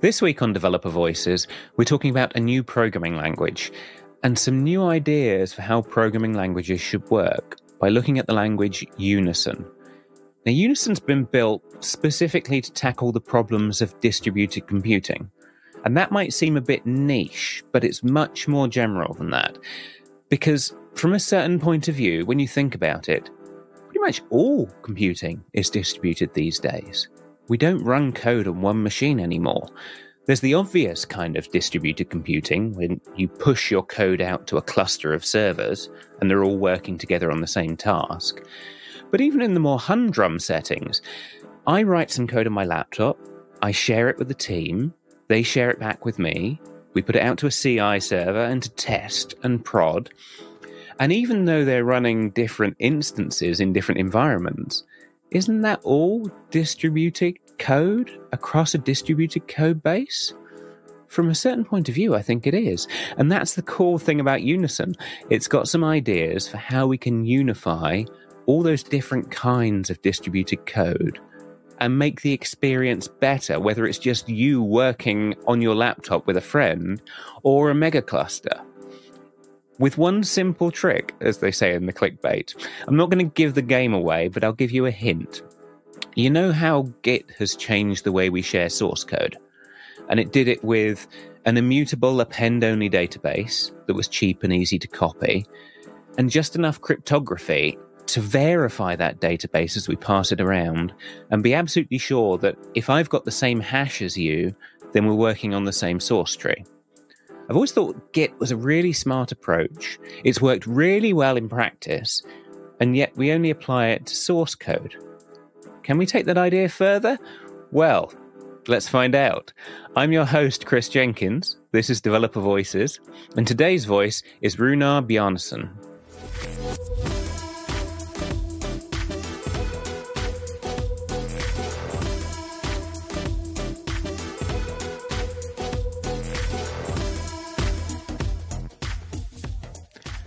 This week on Developer Voices, we're talking about a new programming language and some new ideas for how programming languages should work by looking at the language Unison. Now, Unison's been built specifically to tackle the problems of distributed computing. And that might seem a bit niche, but it's much more general than that. Because from a certain point of view, when you think about it, pretty much all computing is distributed these days. We don't run code on one machine anymore. There's the obvious kind of distributed computing when you push your code out to a cluster of servers and they're all working together on the same task. But even in the more humdrum settings, I write some code on my laptop, I share it with the team, they share it back with me, we put it out to a CI server and to test and prod. And even though they're running different instances in different environments, isn't that all distributed code across a distributed code base? From a certain point of view, I think it is. And that's the cool thing about Unison. It's got some ideas for how we can unify all those different kinds of distributed code and make the experience better, whether it's just you working on your laptop with a friend or a mega cluster. With one simple trick, as they say in the clickbait, I'm not going to give the game away, but I'll give you a hint. You know how Git has changed the way we share source code? And it did it with an immutable append only database that was cheap and easy to copy, and just enough cryptography to verify that database as we pass it around and be absolutely sure that if I've got the same hash as you, then we're working on the same source tree. I've always thought Git was a really smart approach. It's worked really well in practice, and yet we only apply it to source code. Can we take that idea further? Well, let's find out. I'm your host, Kris Jenkins. This is Developer Voices, and today's voice is Runar Bjarnason.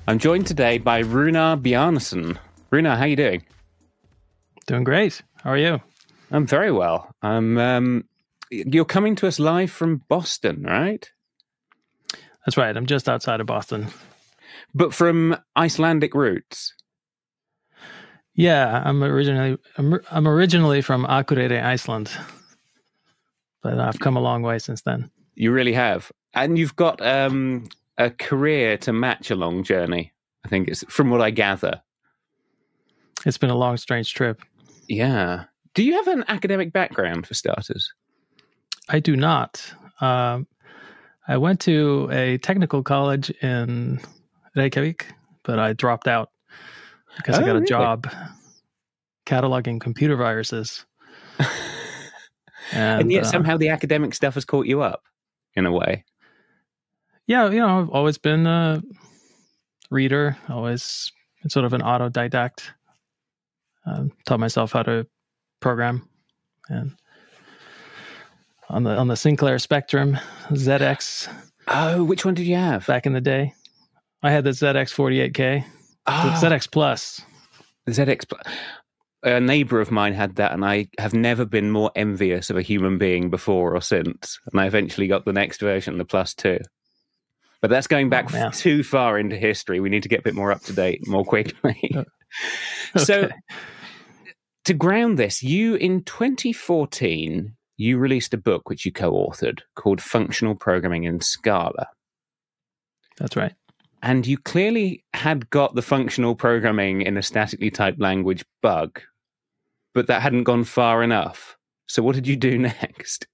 I'm joined today by Runar Bjarnason. Runar, how are you doing? Doing great. How are you? I'm very well. I'm. Um, you're coming to us live from Boston, right? That's right. I'm just outside of Boston. But from Icelandic roots. Yeah, I'm originally I'm, I'm originally from Akureyri, Iceland, but I've come a long way since then. You really have, and you've got um, a career to match a long journey. I think it's from what I gather. It's been a long, strange trip. Yeah. Do you have an academic background for starters? I do not. Um, I went to a technical college in Reykjavik, but I dropped out because oh, I got a really? job cataloging computer viruses. and, and, yet, uh, somehow, the academic stuff has caught you up in a way yeah, you know, I've always been a reader, always sort of an autodidact. Um, taught myself how to program, and on the on the Sinclair Spectrum ZX. Oh, which one did you have back in the day? I had the ZX 48K, oh. ZX Plus. The ZX Plus. A neighbor of mine had that, and I have never been more envious of a human being before or since. And I eventually got the next version, the Plus Two. But that's going back oh, too far into history. We need to get a bit more up to date more quickly. okay. So, to ground this, you in 2014 you released a book which you co-authored called Functional Programming in Scala. That's right. And you clearly had got the functional programming in a statically typed language bug, but that hadn't gone far enough. So what did you do next?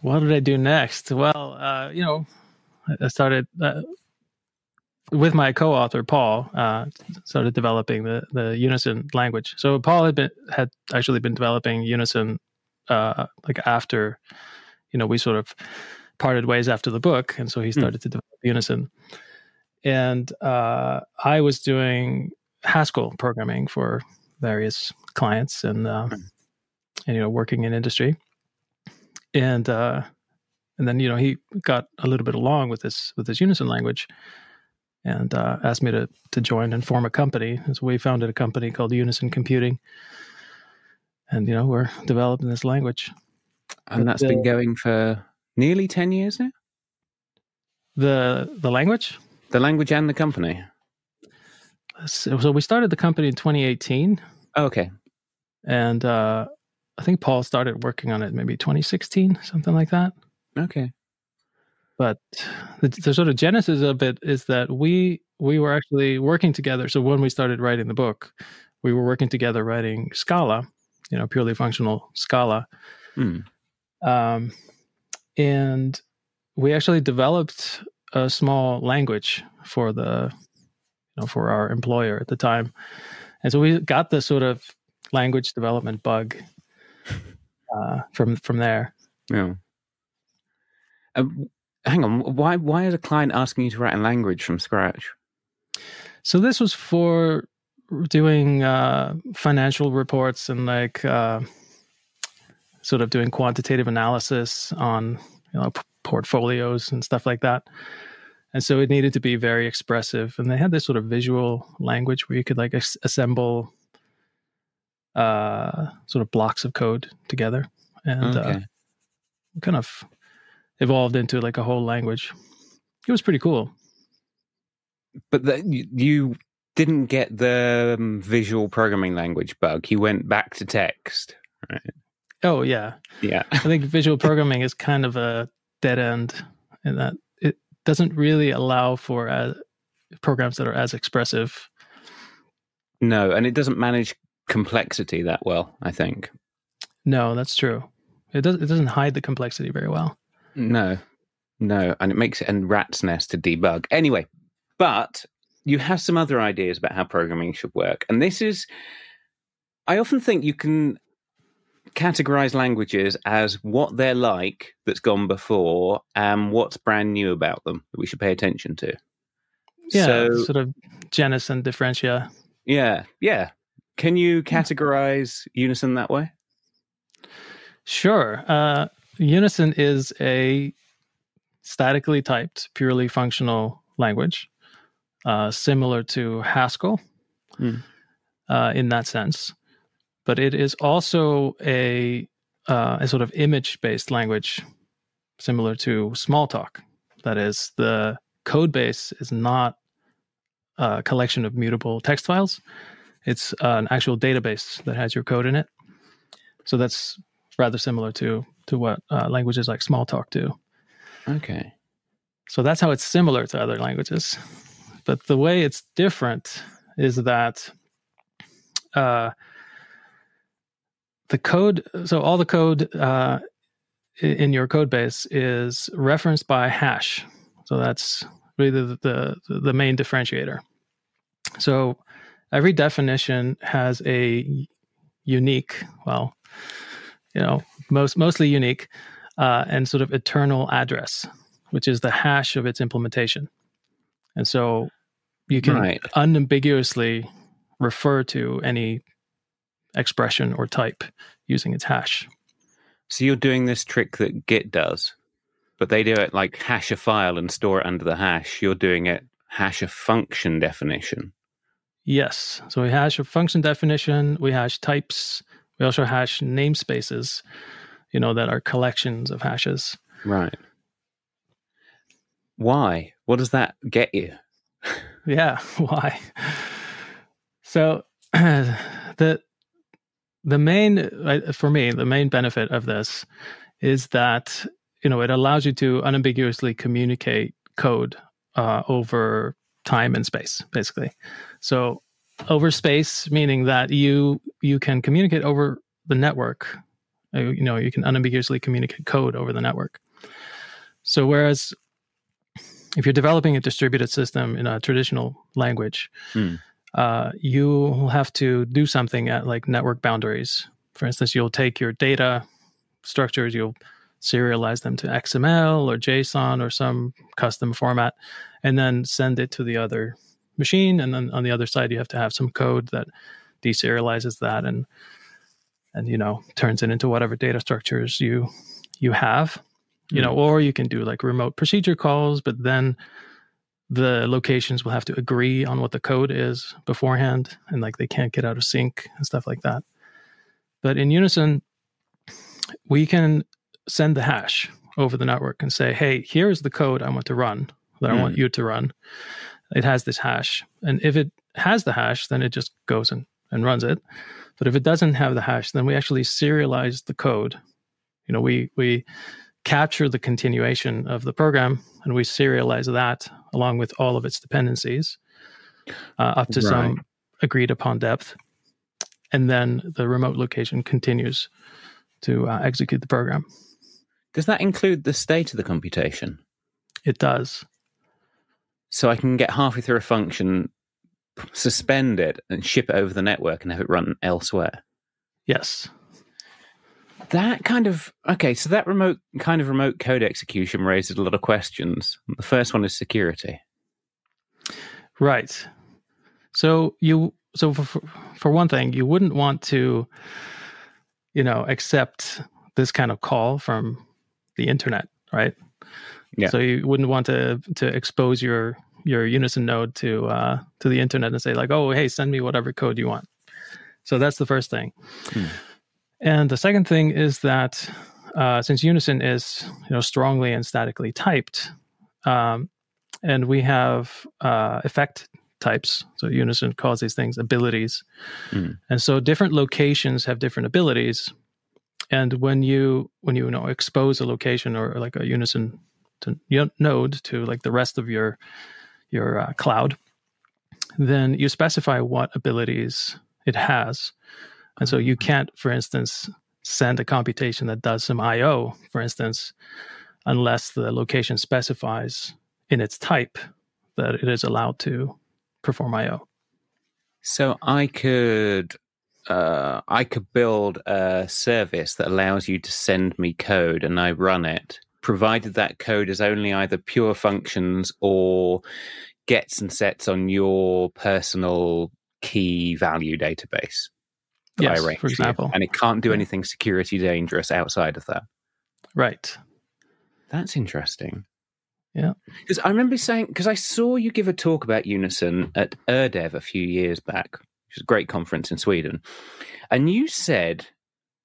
What did I do next? Well, uh, you know, I started uh, with my co-author Paul. Uh, started developing the the Unison language. So Paul had been had actually been developing Unison uh, like after, you know, we sort of parted ways after the book, and so he hmm. started mm. to develop Unison. And uh, I was doing Haskell programming for various clients, and, uh, and you know, working in industry and uh, and then you know he got a little bit along with this with this Unison language, and uh, asked me to to join and form a company. So we founded a company called Unison Computing, and you know we're developing this language. And that's the, been going for nearly 10 years now? The the language? The language and the company. So, so we started the company in 2018. Oh, okay. And uh, I think Paul started working on it maybe 2016, something like that. Okay. But the, the sort of genesis of it is that we we were actually working together. So when we started writing the book, we were working together writing Scala, you know, purely functional Scala. Hmm. Um, and we actually developed a small language for the you know for our employer at the time and so we got the sort of language development bug uh, from from there Yeah. Uh, hang on. Why why is a client asking you to write a language from scratch? so this was for doing uh, financial reports and like uh, sort of doing quantitative analysis on you know p- portfolios and stuff like that and so it needed to be very expressive and they had this sort of visual language where you could like as- assemble uh sort of blocks of code together and uh, kind of evolved into like a whole language it was pretty cool But the, you, didn't get the um, visual programming language bug. You went back to text. oh yeah Yeah. i think visual programming is kind of a dead end in that it doesn't really allow for uh, programs that are as expressive No, and it doesn't manage complexity that well, I think. no that's true it does it doesn't hide the complexity very well No, no, and it makes it a rat's nest to debug. Anyway, but you have some other ideas about how programming should work, and this is. I often think you can categorize languages as what they're like that's gone before and what's brand new about them that we should pay attention to. yeah So, sort of genus and differentia yeah, yeah. Can you categorize Unison that way? Sure. Uh, Unison is a statically typed, purely functional language, uh, similar to Haskell Hmm. uh, in that sense. But it is also a, uh, a sort of image based language, similar to Smalltalk. That is, the code base is not a collection of mutable text files, it's an actual database that has your code in it. So that's rather similar to to what uh, languages like Smalltalk do. Okay. So that's how it's similar to other languages. But the way it's different is that uh, the code, so all the code uh, in your code base is referenced by hash. So that's really the, the, the main differentiator. So every definition has a unique, well, you know, most mostly unique uh, and sort of eternal address, which is the hash of its implementation. And so you can Right. unambiguously refer to any expression or type using its hash. So you're doing this trick that Git does, but they do it like hash a file and store it under the hash. You're doing it hash a function definition. Yes. So we hash a function definition, we hash types, we also hash namespaces, you know, that are collections of hashes. Right. Why? What does that get you? Yeah, why? So the the main for me the main benefit of this is that you know it allows you to unambiguously communicate code uh, over time and space basically so over space meaning that you you can communicate over the network Uh, you know you can unambiguously communicate code over the network so whereas if you're developing a distributed system in a traditional language Hmm. uh, you will have to do something at like network boundaries. For instance, you'll take your data structures, you'll serialize them to XML or JSON or some custom format, and then send it to the other machine. And then on the other side, you have to have some code that deserializes that and and you know turns it into whatever data structures you you have. You know, or you can do like remote procedure calls, but then the locations will have to agree on what the code is beforehand and like they can't get out of sync and stuff like that but in unison we can send the hash over the network and say, hey, here's the code I want to run that I want Hmm. you to run. It has this hash. And if it has the hash, then it just goes and, and runs it. But if it doesn't have the hash, then we actually serialize the code. You know, we we capture the continuation of the program and we serialize that along with all of its dependencies uh, up to Right. some agreed upon depth. And then the remote location continues to uh, execute the program. Does that include the state of the computation? It does. So I can get halfway through a function, suspend it, and ship it over the network and have it run elsewhere. Yes. That kind of okay. So that remote kind of remote code execution raises a lot of questions. The first one is security. Right. So you so for, for one thing, you wouldn't want to, you know, accept this kind of call from the internet, right? Yeah. So you wouldn't want to to expose your your Unison node to uh, to the internet and say like, oh, hey, send me whatever code you want. So that's the first thing. Hmm. And the second thing is that uh, since Unison is you know strongly and statically typed, um, and we have uh, effect types. So Unison calls these things abilities, Hmm. and so different locations have different abilities. And when you when you, you know expose a location or like a Unison to, node to like the rest of your your uh, cloud, then you specify what abilities it has, and so you can't, for instance, send a computation that does some I/O, for instance, unless the location specifies in its type that it is allowed to perform I/O. So I could uh, I could build a service that allows you to send me code and I run it, provided that code is only either pure functions or gets and sets on your personal key value database. Yes, for example. And it can't do anything security dangerous outside of that. Right. That's interesting. Yeah. Because I remember saying, because I saw you give a talk about Unison at Øredev a few years back, which is a great conference in Sweden. And you said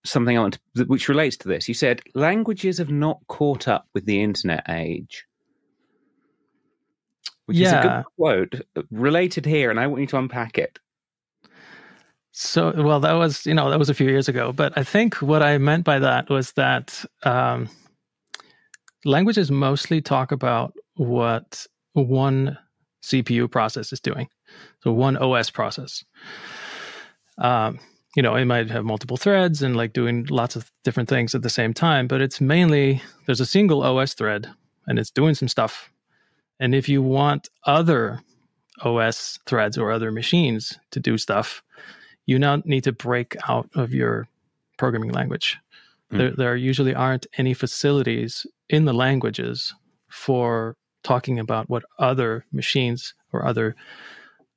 something I want to, which relates to this. You said languages have not caught up with the internet age. Which is a good quote related here, and I want you to unpack it. So, well, that was you know that was a few years ago, but I think what I meant by that was that um, languages mostly talk about what one CPU process is doing, so one OS process. Um, you know, it might have multiple threads and like doing lots of different things at the same time, but it's mainly there's a single OS thread and it's doing some stuff. And if you want other OS threads or other machines to do stuff, you now need to break out of your programming language. Mm. There, there usually aren't any facilities in the languages for talking about what other machines or other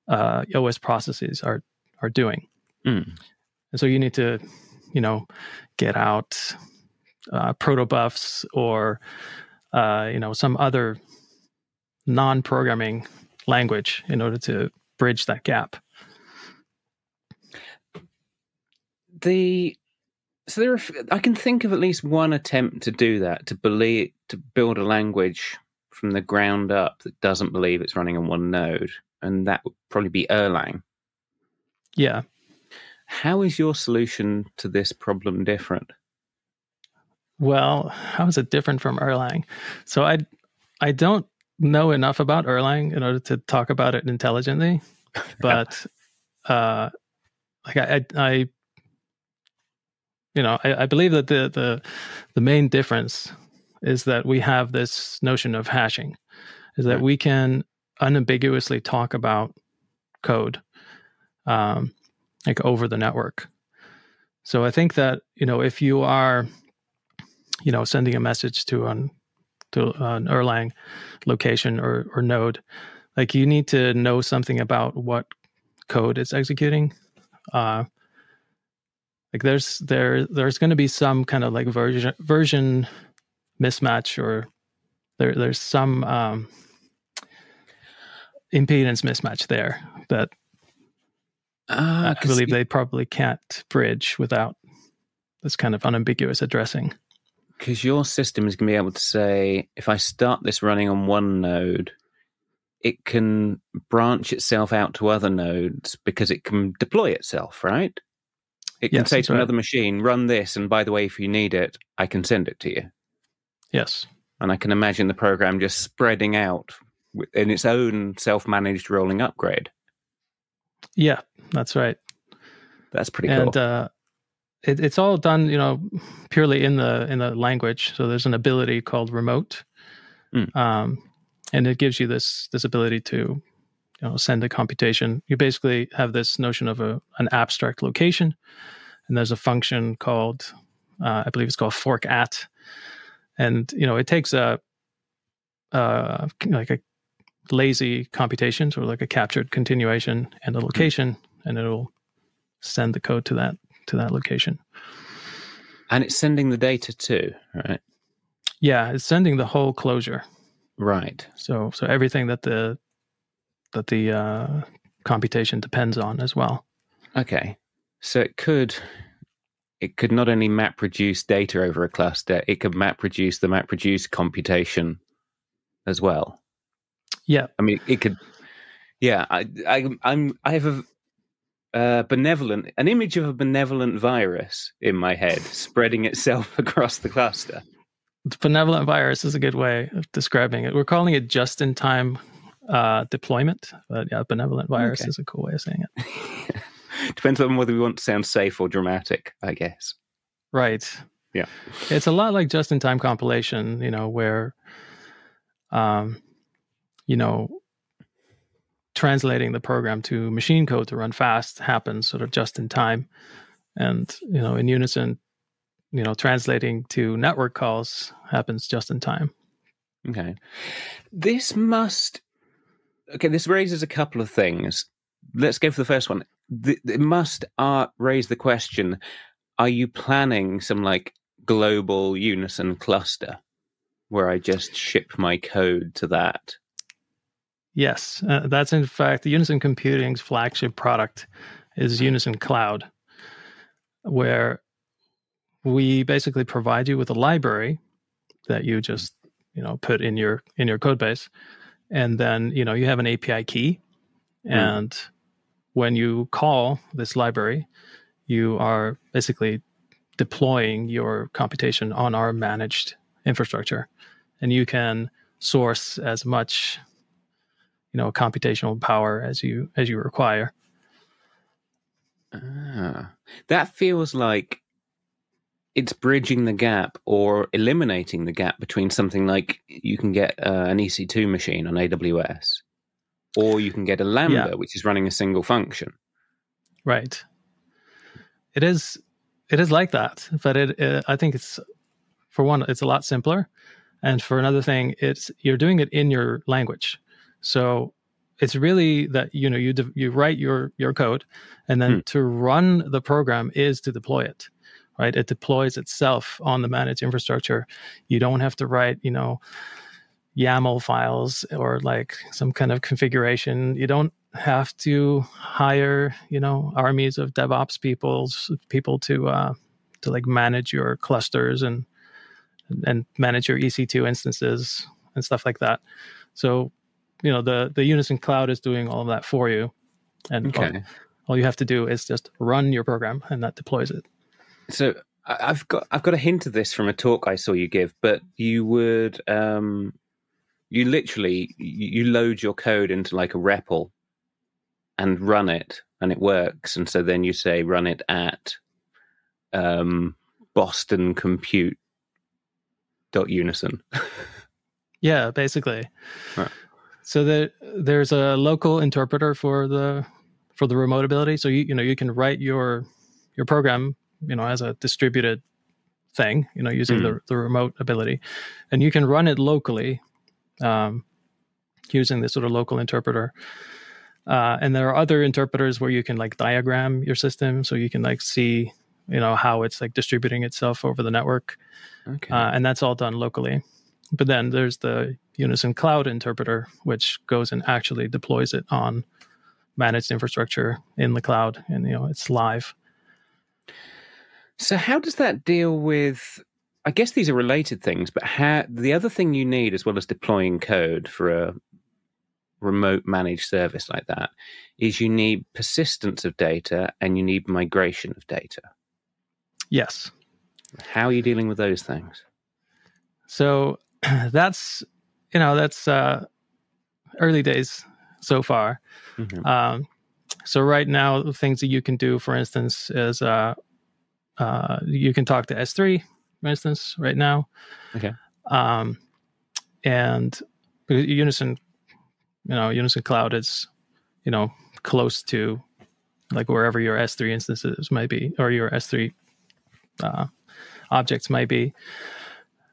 uh, OS processes are are doing. Mm. And so you need to, you know, get out uh, protobufs or, uh, you know, some other non-programming language in order to bridge that gap. the so there are i can think of at least one attempt to do that to believe to build a language from the ground up that doesn't believe it's running on one node and that would probably be erlang Yeah. How is your solution to this problem different Well, how is it different from Erlang? So I I don't know enough about Erlang in order to talk about it intelligently, but uh, like I, I, I you know, I, I believe that the the the main difference is that we have this notion of hashing, is that we can unambiguously talk about code, um, like over the network. So I think that you know if you are you know sending a message to an to an Erlang location or or node, like you need to know something about what code it's executing. Uh, like there's there there's going to be some kind of like version version mismatch or there there's some um, impedance mismatch there that uh, I believe they probably can't bridge without this kind of unambiguous addressing. because your system is going to be able to say, if I start this running on one node, it can branch itself out to other nodes because it can deploy itself, right? It can Yes, say to right. another machine, run this, and by the way, if you need it, I can send it to you. Yes. And I can imagine the program just spreading out in its own self managed rolling upgrade. Yeah, that's right. That's pretty cool. and uh, it, it's all done, you know, purely in the in the language. So there's an ability called remote, Mm. um, and it gives you this this ability to, you know, send a computation. You basically have this notion of a an abstract location, and there's a function called, uh, I believe it's called fork at, and you know, it takes a, uh, like a lazy computations or like a captured continuation and a location, and it'll send the code to that to that location. and it's sending the data too, right? Yeah, it's sending the whole closure. Right. So so everything that the that the uh, computation depends on as well. Okay. So it could it could not only map reduce data over a cluster, it could map reduce the map reduce computation as well. Yeah, I mean, it could. Yeah, I, I, I'm. I have a uh, benevolent, an image of a benevolent virus in my head, spreading itself across the cluster. the benevolent virus is a good way of describing it. We're calling it just in time uh, deployment, but yeah, benevolent virus Okay. is a cool way of saying it. Depends on whether we want to sound safe or dramatic, I guess. Right. Yeah. It's a lot like just in time compilation, you know, where um you know translating the program to machine code to run fast happens sort of just in time. And, you know, in unison, you know, translating to network calls happens just in time. Okay. This must. Okay, this raises a couple of things. Let's go for the first one. It must uh, raise the question are you planning some like global unison cluster where I just ship my code to that? Yes, uh, that's in fact Unison Computing's flagship product is hmm. Unison Cloud, where we basically provide you with a library that you hmm. just you know put in your in your code base, and then you know you have an API key, hmm. and when you call this library, you are basically deploying your computation on our managed infrastructure, and you can source as much you know computational power as you as you require. Ah, that feels like it's bridging the gap or eliminating the gap between something like you can get uh, an EC2 machine on AWS, or you can get a Lambda, Yeah. which is running a single function. right. It is it is like that but it, it i think it's for one it's a lot simpler. And for another thing it's you're doing it in your language so it's really that you know you de- you write your your code and then Hmm. to run the program is to deploy it right it deploys itself on the managed infrastructure you don't have to write you know YAML files or like some kind of configuration. You don't have to hire, you know, armies of DevOps people people to uh, to like manage your clusters and and manage your EC2 instances and stuff like that. So, you know, the the Unison Cloud is doing all of that for you, and all, Okay. all you have to do is just run your program, and that deploys it. So I've got I've got a hint of this from a talk I saw you give, but you would um, you literally you you load your code into like a REPL and run it, and it works, and so then you say run it at um, Boston Compute dot unison. Yeah, basically. Right. So there, there's a local interpreter for the for the remote ability. So you you know you can write your your program you know as a distributed thing you know using the the remote ability, and you can run it locally um, using this sort of local interpreter. Uh, and there are other interpreters where you can like diagram your system, so you can like see you know how it's like distributing itself over the network Okay. uh, and that's all done locally. But then there's the Unison Cloud interpreter, which goes and actually deploys it on managed infrastructure in the cloud, and you know it's live. So how does that deal with? I guess these are related things, but how, the other thing you need, as well as deploying code for a remote managed service like that, is you need persistence of data and you need migration of data. Yes. How are you dealing with those things? So that's you know that's uh, early days so far. Mm-hmm. Um, so right now, the things that you can do, for instance, is uh, uh, you can talk to S3, for instance, right now. Okay. Um, and Unison, you know, Unison Cloud is, you know, close to like wherever your S3 instances might be, or your S3 uh, objects might be.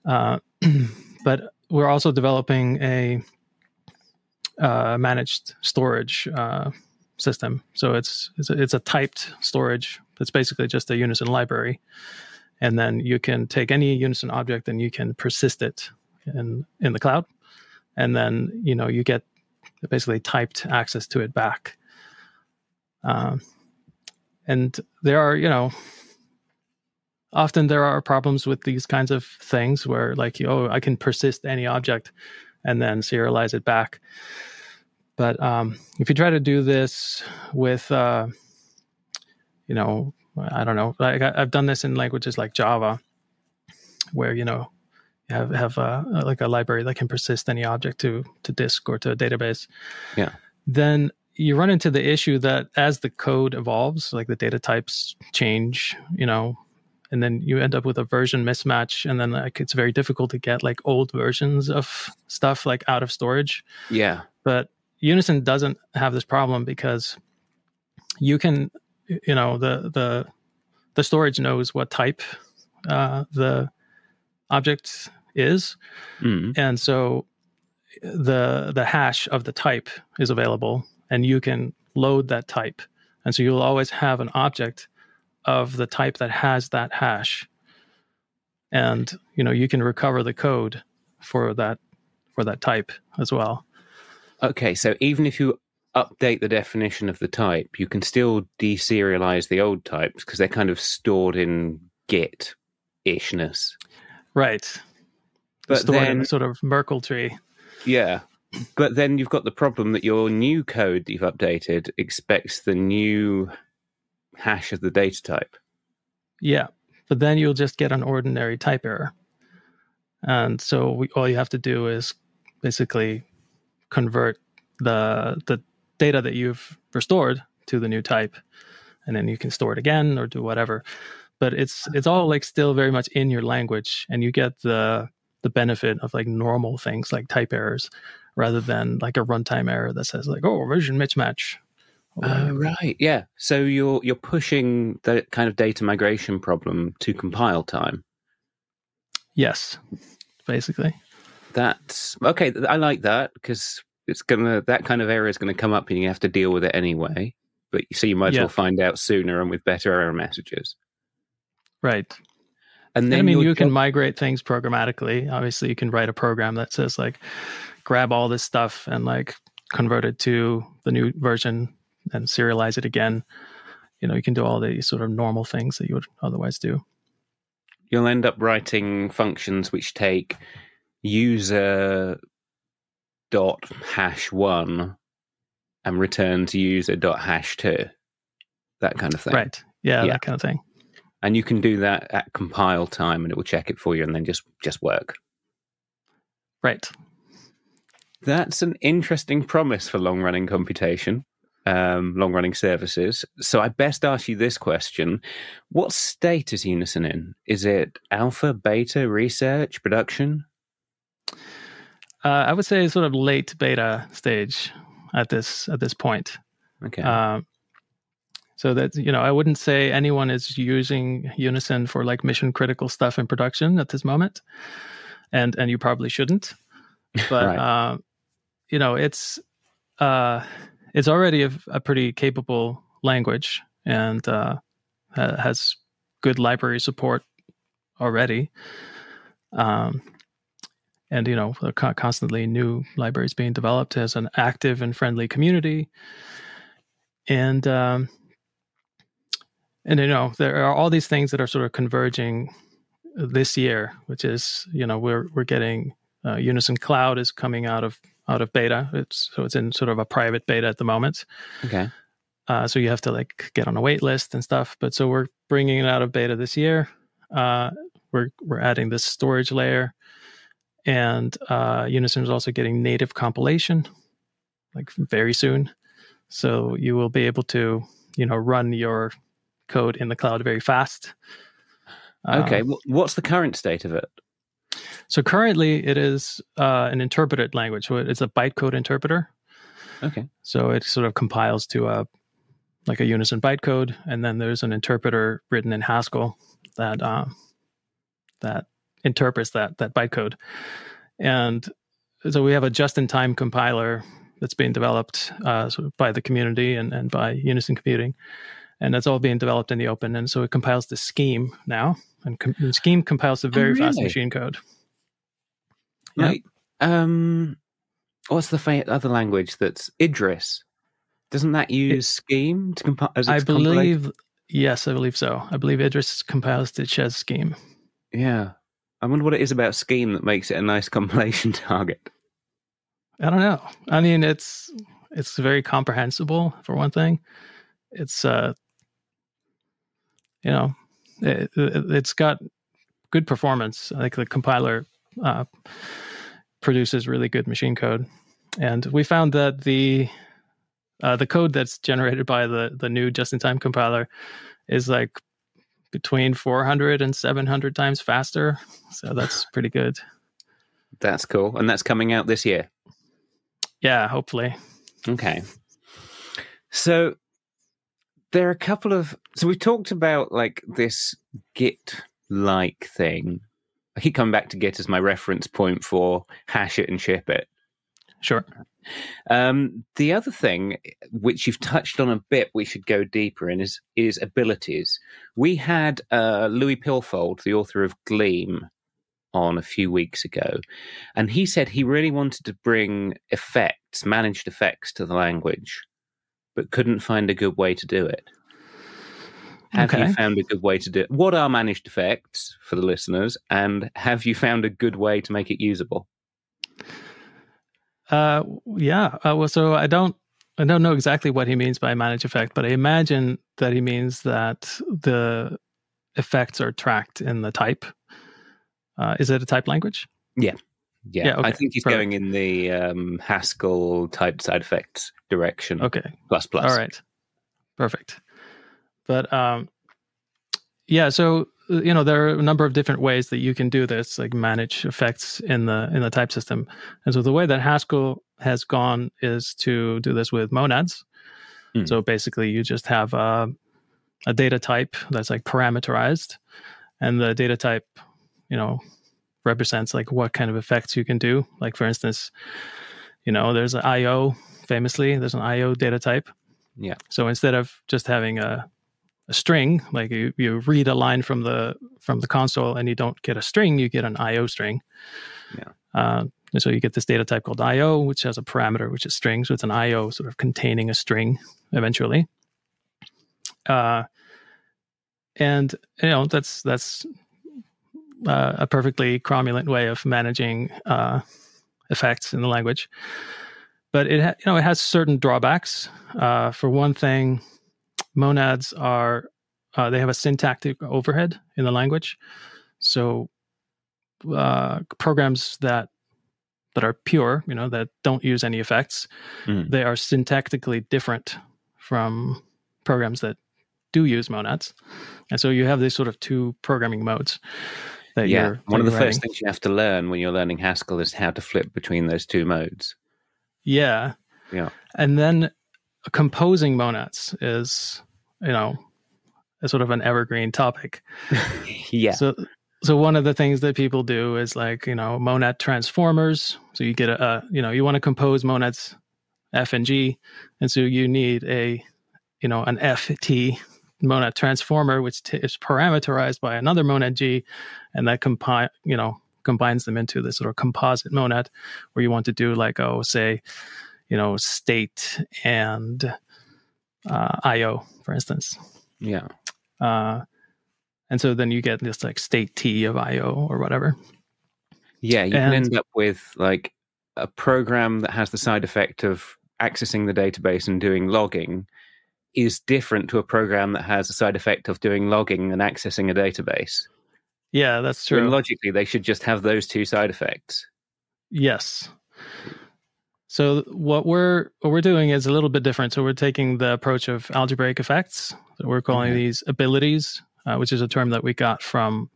Uh, but we're also developing a uh, managed storage uh, system. So it's it's a, it's a typed storage. It's basically just a Unison library, and then you can take any Unison object and you can persist it in in the cloud, and then you know you get basically typed access to it back. Um, and there are you know often there are problems with these kinds of things where like oh i can persist any object and then serialize it back. But um, if you try to do this with uh, you know i don't know like i've done this in languages like java where you know you have have a, like a library that can persist any object to to disk or to a database. Yeah. Then you run into the issue that as the code evolves like the data types change you know and then you end up with a version mismatch and then like it's very difficult to get like old versions of stuff like out of storage. Yeah. But unison doesn't have this problem because you can you know the the the storage knows what type uh, the object is. Mm. and so the the hash of the type is available and you can load that type. And so you'll always have an object of the type that has that hash. And you know you can recover the code for that for that type as well. Okay so even if you update the definition of the type you can still deserialize the old types because they're kind of stored in git ishness right. But stored then, in a sort of merkle tree. Yeah. But then you've got the problem that your new code that you've updated expects the new hash of the data type. Yeah, but then you'll just get an ordinary type error. And so we, all you have to do is basically convert the the data that you've restored to the new type, and then you can store it again or do whatever. But it's it's all like still very much in your language, and you get the the benefit of like normal things like type errors rather than like a runtime error that says like oh version mismatch Oh, right. Yeah. So you're you're pushing the kind of data migration problem to compile time. Yes, basically. That's okay. I like that because it's gonna that kind of error is gonna come up and you have to deal with it anyway. But so you might yeah. as well find out sooner and with better error messages. Right. And then I mean, you can migrate things programmatically. Obviously, you can write a program that says like, grab all this stuff and like convert it to the new version and serialize it again. You know, you can do all the sort of normal things that you would otherwise do. You'll end up writing functions which take user dot hash one and returns user dot hash two. That kind of thing. Right. Yeah, yeah, that kind of thing. And you can do that at compile time and it will check it for you and then just just work. Right. That's an interesting promise for long running computation um, long running services. So I best ask you this question What state is Unison in? Is it alpha, beta, research, production? Uh, I would say sort of late beta stage at this at this point. Okay. Um, so that you know, I wouldn't say anyone is using Unison for like mission critical stuff in production at this moment, and and you probably shouldn't. But right. uh, you know, it's uh, it's already a, a pretty capable language and uh, has good library support already. Um, and you know, constantly new libraries being developed as an active and friendly community. And um, and you know, there are all these things that are sort of converging this year, which is you know we're we're getting uh, Unison Cloud is coming out of out of beta. It's so it's in sort of a private beta at the moment. Okay. Uh, so you have to like get on a wait list and stuff. But so we're bringing it out of beta this year. Uh, we're we're adding this storage layer, and uh, Unison is also getting native compilation, like very soon. So you will be able to you know run your code in the cloud very fast. Okay. Um, What's the current state of it? So currently it is uh, an interpreted language. So it's a bytecode interpreter. Okay. So it sort of compiles to a like a Unison bytecode, and then there's an interpreter written in Haskell that um, that interprets that that bytecode. And so we have a just-in-time compiler that's being developed uh, sort of by the community and, and by Unison Computing, and that's all being developed in the open. And so it compiles the scheme now, and, com- and scheme compiles to very fast really? machine code. Yeah. Right. Um, what's the fa- other language that's Idris? Doesn't that use Scheme to compile? I believe, yes, I believe so. I believe Idris compiles to Chez scheme. Yeah. I wonder what it is about Scheme that makes it a nice compilation target. I don't know. I mean, it's it's very comprehensible for one thing. It's uh, you know, it, it, it's got good performance. Like the compiler uh, produces really good machine code, and we found that the uh, the code that's generated by the the new just-in-time compiler is like between 400 and 700 times faster. So that's pretty good. That's cool. And that's coming out this year. Yeah, hopefully. Okay. So there are a couple of so we talked about like this Git like thing. I keep coming back to Git as my reference point for hash it and ship it. Sure. Um, the other thing, which you've touched on a bit, we should go deeper in, is is abilities. We had uh, Louis Pilfold, the author of Gleam, on a few weeks ago, and he said he really wanted to bring effects, managed effects, to the language, but couldn't find a good way to do it. Have Okay. you found a good way to do it? What are managed effects for the listeners, and have you found a good way to make it usable? Uh, yeah. Uh, well, so I don't, I don't know exactly what he means by manage effect, but I imagine that he means that the effects are tracked in the type. Uh, is it a type language? Yeah, Yeah, I okay, think he's perfect. going in the um, Haskell type side effects direction. Okay. Plus plus. All right. Perfect. But um, yeah. So uh, you know there are a number of different ways that you can do this, like manage effects in the in the type system. And so the way that Haskell has gone is to do this with monads. Hmm. So basically, you just have a, a data type that's like parameterized, and the data type, you know, represents like what kind of effects you can do. Like for instance, you know, there's an IO. Famously, there's an IO data type. Yeah. So instead of just having a a string, like you, you read a line from the from the console and you don't get a string, you get an IO string. Yeah. Uh, and so you get this data type called IO, which has a parameter which is string. So it's an IO sort of containing a string eventually. Uh, and you know that's that's uh, a perfectly cromulent way of managing uh, effects in the language. But it ha- you know it has certain drawbacks. Uh, for one thing, monads are uh, they have a syntactic overhead in the language so uh, programs that that are pure you know that don't use any effects Mm. they are syntactically different from programs that do use monads and so you have these sort of two programming modes that Yeah. you're One of the first things you have to learn when you're learning Haskell is how to flip between those two modes. Yeah. Yeah. And then composing monads is, you know, a sort of an evergreen topic. yeah. So so one of the things that people do is like, you know, monad transformers. So you get a, a you know, you want to compose monads F and G, and so you need a, you know, an FT monad transformer which t- is parameterized by another monad G and that combine, you know, combines them into this sort of composite monad where you want to do like oh say you know state and uh, io for instance yeah. uh, and so then you get this like state t of io or whatever Yeah, you And- can end up with like a program that has the side effect of accessing the database and doing logging is different to a program that has a side effect of doing logging and accessing a database. yeah that's true logically, they should just have those two side effects. Yes. So what we're what we're doing is a little bit different. So we're taking the approach of algebraic effects. So we're calling these abilities, uh, which is a term that we got from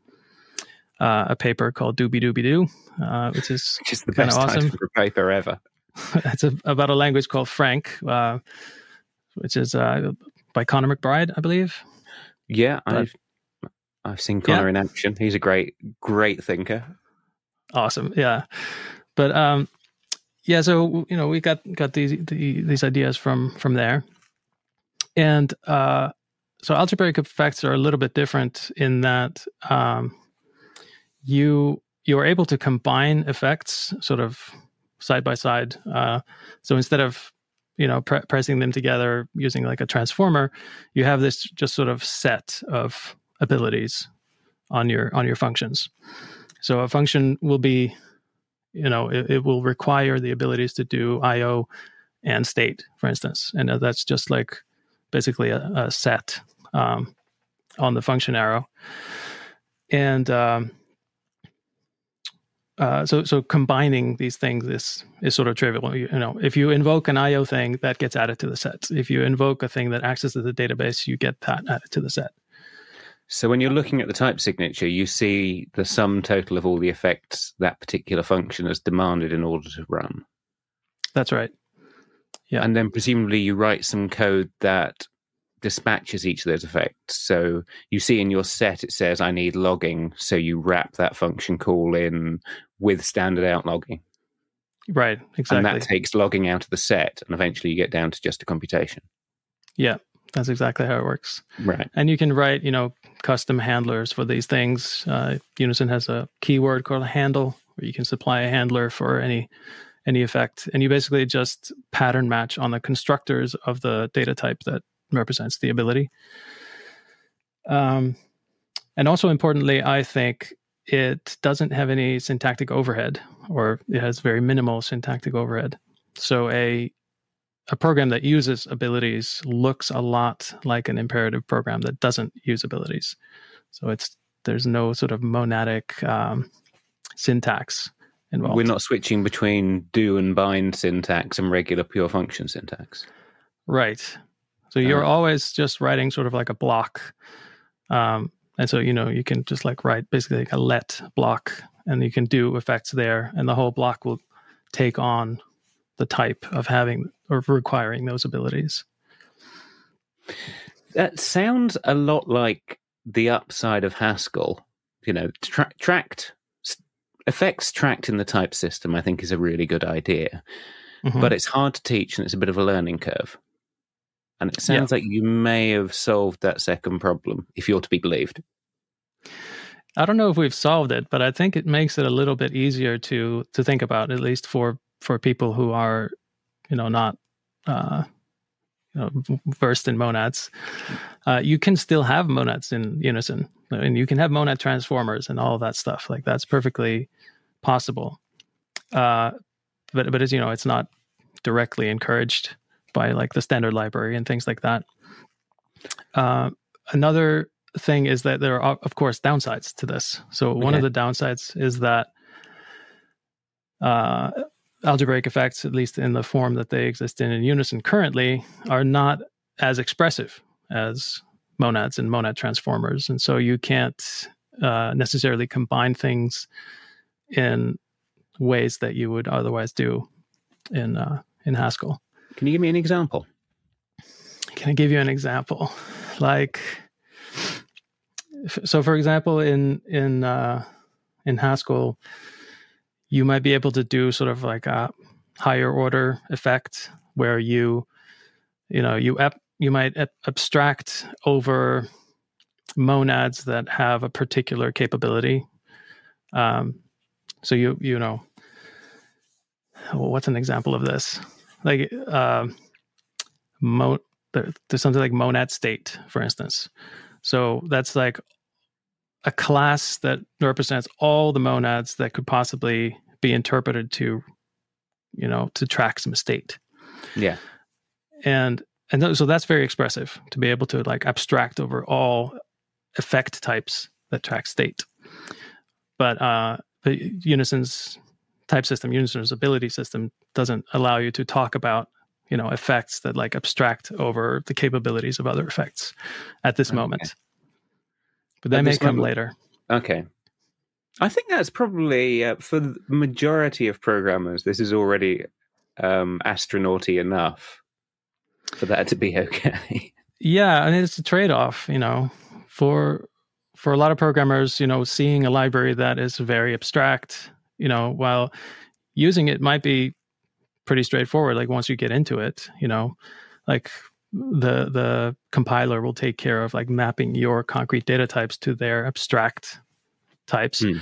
uh, a paper called Do Be Do Be Do, uh, which is Which is the best title awesome. for a paper ever. it's a, about a language called Frank, uh, which is uh, by Conor McBride, I believe. Yeah, But- I've I've seen Conor in action. He's a great, great thinker. awesome yeah but um yeah so you know we got got these the, these ideas from from there. And uh so algebraic effects are a little bit different in that um you you're able to combine effects sort of side by side. Uh so instead of you know pre- pressing them together using like a transformer you have this just sort of set of abilities on your on your functions. So a function will be, you know, it, it will require the abilities to do I/O and state, for instance, and uh, that's just like basically a, a set um, on the function arrow. And um, uh, so, so combining these things is is sort of trivial. You, you know, if you invoke an I/O thing, that gets added to the set. If you invoke a thing that accesses the database, you get that added to the set. So when you're looking at the type signature, you see the sum total of all the effects that particular function has demanded in order to run. That's right. Yeah. And then presumably you write some code that dispatches each of those effects. So you see in your set it says I need logging, so you wrap that function call in with standard out logging. Right. Exactly. And that takes logging out of the set and eventually you get down to just a computation. Yeah, that's exactly how it works. Right. And you can write, you know, custom handlers for these things. Uh, Unison has a keyword called handle, where you can supply a handler for any any effect, and you basically just pattern match on the constructors of the data type that represents the ability. Um, and also importantly, I think it doesn't have any syntactic overhead, or it has very minimal syntactic overhead. So a a program that uses abilities looks a lot like an imperative program that doesn't use abilities. So it's there's no sort of monadic um, syntax involved. We're not switching between do and bind syntax and regular pure function syntax. right. So you're Uh. always just writing sort of like a block, um, and so you know you can just like write basically like a let block, and you can do effects there, and the whole block will take on the type of having or requiring those abilities. That sounds a lot like the upside of Haskell. You know, tra- tracked effects tracked in the type system. I think is a really good idea, Mhm. but it's hard to teach and it's a bit of a learning curve. And it sounds like you may have solved that second problem, if you're to be believed. I don't know if we've solved it, but I think it makes it a little bit easier to to think about, at least for for people who are, you know, not uh, you know versed in monads. Uh, you can still have monads in unison, and you can have monad transformers and all of that stuff. Like that's perfectly possible. Uh, but but as you know, it's not directly encouraged by like the standard library and things like that. Uh, another thing is that there are of course downsides to this so one of the downsides is that uh, algebraic effects at least in the form that they exist in in unison currently are not as expressive as monads and monad transformers and so you can't uh, necessarily combine things in ways that you would otherwise do in uh, in haskell Can you give me an example? can I give you an example? Like, f- so for example, in in uh, in Haskell, you might be able to do sort of like a higher order effect where you, you know, you you might ab- abstract over monads that have a particular capability. Um, so you you know, well, what's an example of this? Like, um, mo- there, there's something like monad state, for instance. So that's like a class that represents all the monads that could possibly be interpreted to, you know, to track some state. Yeah. And and th- so that's very expressive to be able to like abstract over all effect types that track state. But uh, the Unison's type system, Unison's ability system, doesn't allow you to talk about you know effects that like abstract over the capabilities of other effects at this okay. moment. But that may come moment, later. Okay. I think that's probably uh, for the majority of programmers. This is already um, astronauty enough for that to be okay. yeah, and it's a trade-off, you know, for for a lot of programmers, you know, seeing a library that is very abstract, you know, while using it might be pretty straightforward like once you get into it, you know, like the the compiler will take care of like mapping your concrete data types to their abstract types. Hmm.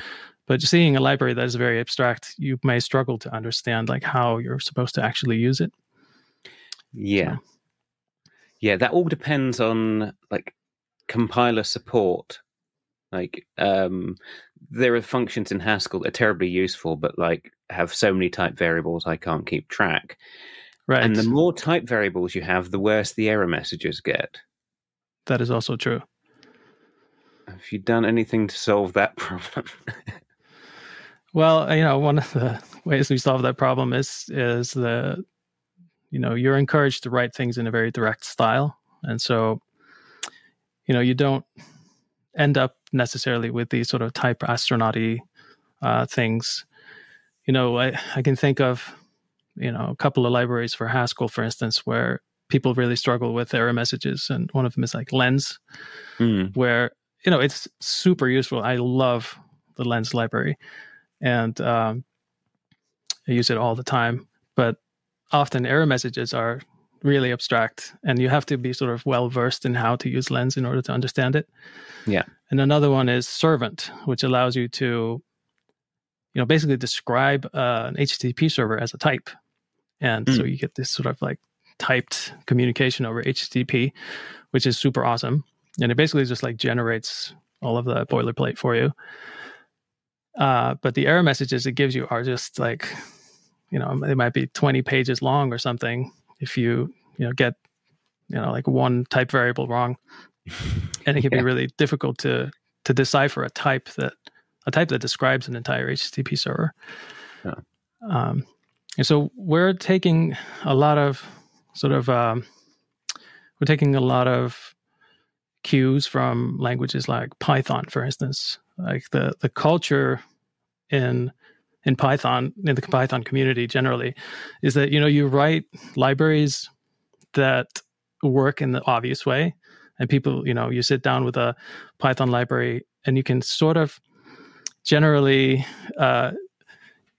But seeing a library that is very abstract, you may struggle to understand like how you're supposed to actually use it. Yeah. So. Yeah, that all depends on like compiler support. Like um there are functions in Haskell that are terribly useful, but like have so many type variables I can't keep track. Right. And the more type variables you have, the worse the error messages get. That is also true. Have you done anything to solve that problem? well, you know, one of the ways we solve that problem is is the you know, you're encouraged to write things in a very direct style. And so, you know, you don't end up necessarily with these sort of type astronauty uh, things. You know, I, I can think of you know a couple of libraries for Haskell, for instance, where people really struggle with error messages, and one of them is like Lens, mm. where you know it's super useful. I love the Lens library, and um, I use it all the time. But often error messages are really abstract, and you have to be sort of well versed in how to use Lens in order to understand it. Yeah. And another one is Servant, which allows you to, you know, basically describe uh, an HTTP server as a type. And mm. so you get this sort of like typed communication over HTTP, which is super awesome. And it basically just like generates all of the boilerplate for you. Uh, but the error messages it gives you are just like, you know, it might be 20 pages long or something if you, you know, get, you know, like one type variable wrong. And it can yeah. be really difficult to to decipher a type that a type that describes an entire HTTP server. Yeah. Um, and so we're taking a lot of sort of um, we're taking a lot of cues from languages like Python, for instance. Like the the culture in in Python in the Python community generally is that you know you write libraries that work in the obvious way, and people you know you sit down with a Python library and you can sort of generally uh,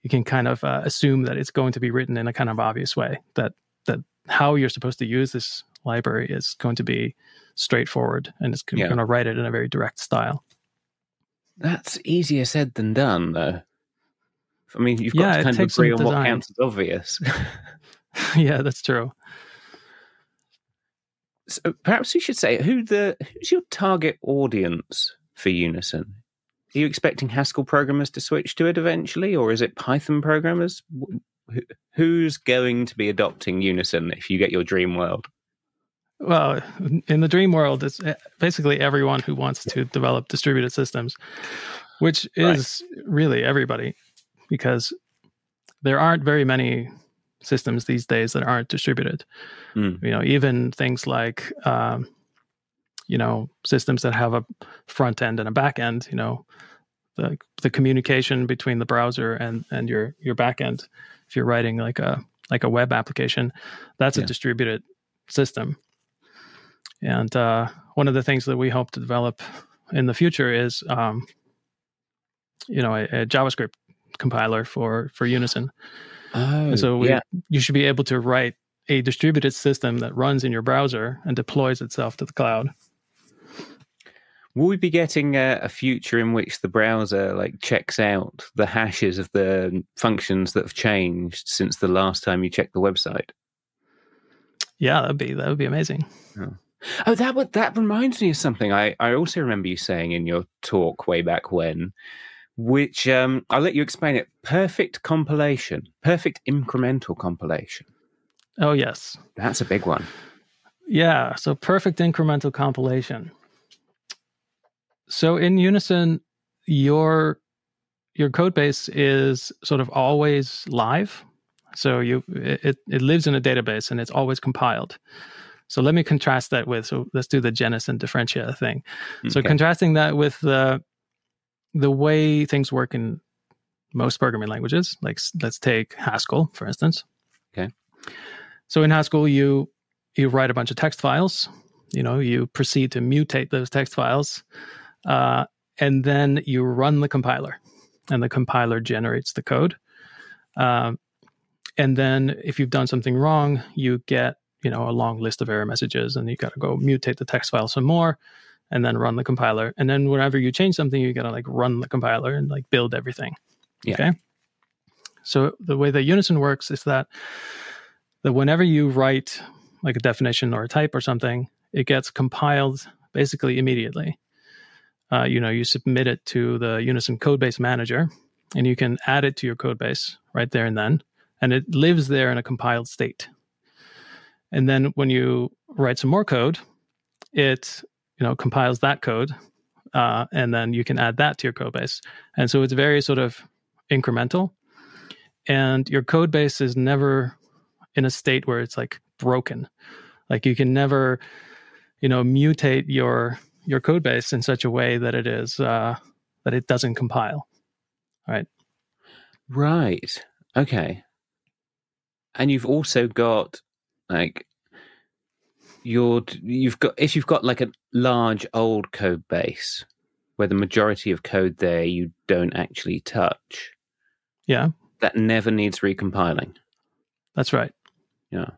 you can kind of uh, assume that it's going to be written in a kind of obvious way that that how you're supposed to use this library is going to be straightforward and it's yeah. going to write it in a very direct style. That's easier said than done though. I mean you've got yeah, to kind of agree on what counts as obvious. Yeah that's true. So perhaps we should say who the who's your target audience for unison are you expecting Haskell programmers to switch to it eventually, or is it Python programmers? Who's going to be adopting Unison if you get your dream world? Well, in the dream world, it's eh, basically everyone who wants to develop distributed systems, which is right. really everybody, because there aren't very many systems these days that aren't distributed. Mm. You know, even things like um, you know systems that have a front end and a back end you know the the communication between the browser and and your your back end if you're writing like a like a web application that's yeah. a distributed system and uh, one of the things that we hope to develop in the future is um, you know a, a, javascript compiler for for unison oh, and so we, yeah. you should be able to write a distributed system that runs in your browser and deploys itself to the cloud Will we be getting a, a, future in which the browser like checks out the hashes of the functions that have changed since the last time you checked the website? Yeah, that'd be that would be amazing. Oh. Oh, that would, that reminds me of something. I, I also remember you saying in your talk way back when, which um, I'll let you explain it. Perfect compilation, perfect incremental compilation. Oh yes, that's a big one. Yeah, so perfect incremental compilation. So in Unison, your your code base is sort of always live. So you it, it lives in a database and it's always compiled. So let me contrast that with so let's do the genus and differentia thing. Okay. So contrasting that with the the way things work in most programming languages, like let's take Haskell for instance. Okay. So in Haskell, you you write a bunch of text files. You know, you proceed to mutate those text files, uh, and then you run the compiler, and the compiler generates the code. Um, and then if you've done something wrong, you get you know a long list of error messages, and you got to go mutate the text file some more, and then run the compiler. And then whenever you change something, you got to like run the compiler and like build everything. Yeah. Okay. So the way that Unison works is that that whenever you write like a definition or a type or something, it gets compiled basically immediately. Uh, you know, you submit it to the Unison Codebase Manager, and you can add it to your codebase right there and then, and it lives there in a compiled state. And then when you write some more code, it you know compiles that code, uh, and then you can add that to your codebase. And so it's very sort of incremental, and your code base is never in a state where it's like broken. Like you can never, you know, mutate your your code base in such a way that it is uh, that it doesn't compile. Right. Right. Okay. And you've also got like your you've got if you've got like a large old code base where the majority of code there you don't actually touch. Yeah. That never needs recompiling. That's right. Yeah.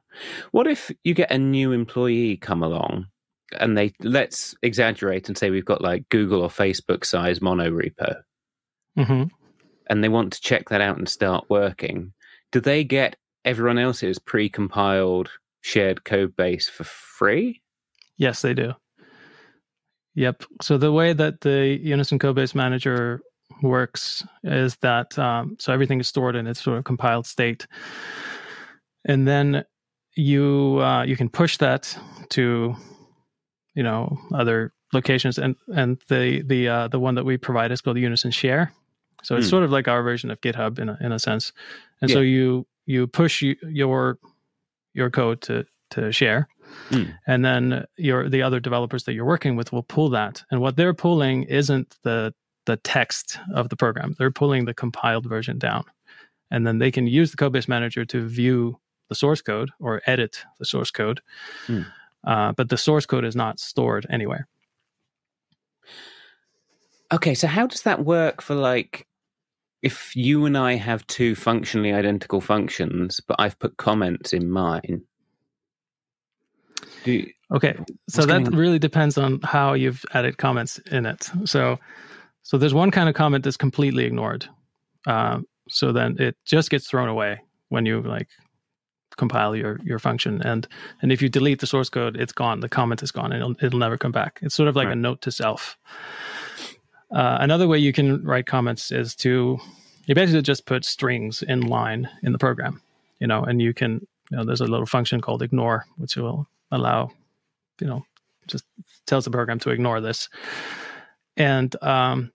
What if you get a new employee come along and they let's exaggerate and say we've got like Google or Facebook size mono repo, mm-hmm. and they want to check that out and start working? Do they get everyone else's pre-compiled shared code base for free? Yes, they do. Yep. So the way that the Unison Codebase Manager works is that um, so everything is stored in its sort of compiled state and then you uh, you can push that to you know other locations and and the the uh, the one that we provide is called unison share so it's mm. sort of like our version of github in a, in a sense and yeah. so you you push your your code to to share mm. and then your the other developers that you're working with will pull that and what they're pulling isn't the the text of the program they're pulling the compiled version down and then they can use the codebase manager to view the source code or edit the source code. Mm. Uh, but the source code is not stored anywhere. Okay, so how does that work for like if you and I have two functionally identical functions, but I've put comments in mine? You, okay, so that really depends on how you've added comments in it. So, so there's one kind of comment that's completely ignored. Uh, so then it just gets thrown away when you like compile your your function. And and if you delete the source code it's gone. The comment is gone. And it'll, it'll never come back. It's sort of like right. a note to self. Uh, another way you can write comments is to you basically just put strings in line in the program you know and you can you know there's a little function called ignore which will allow you know just tells the program to ignore this. And um,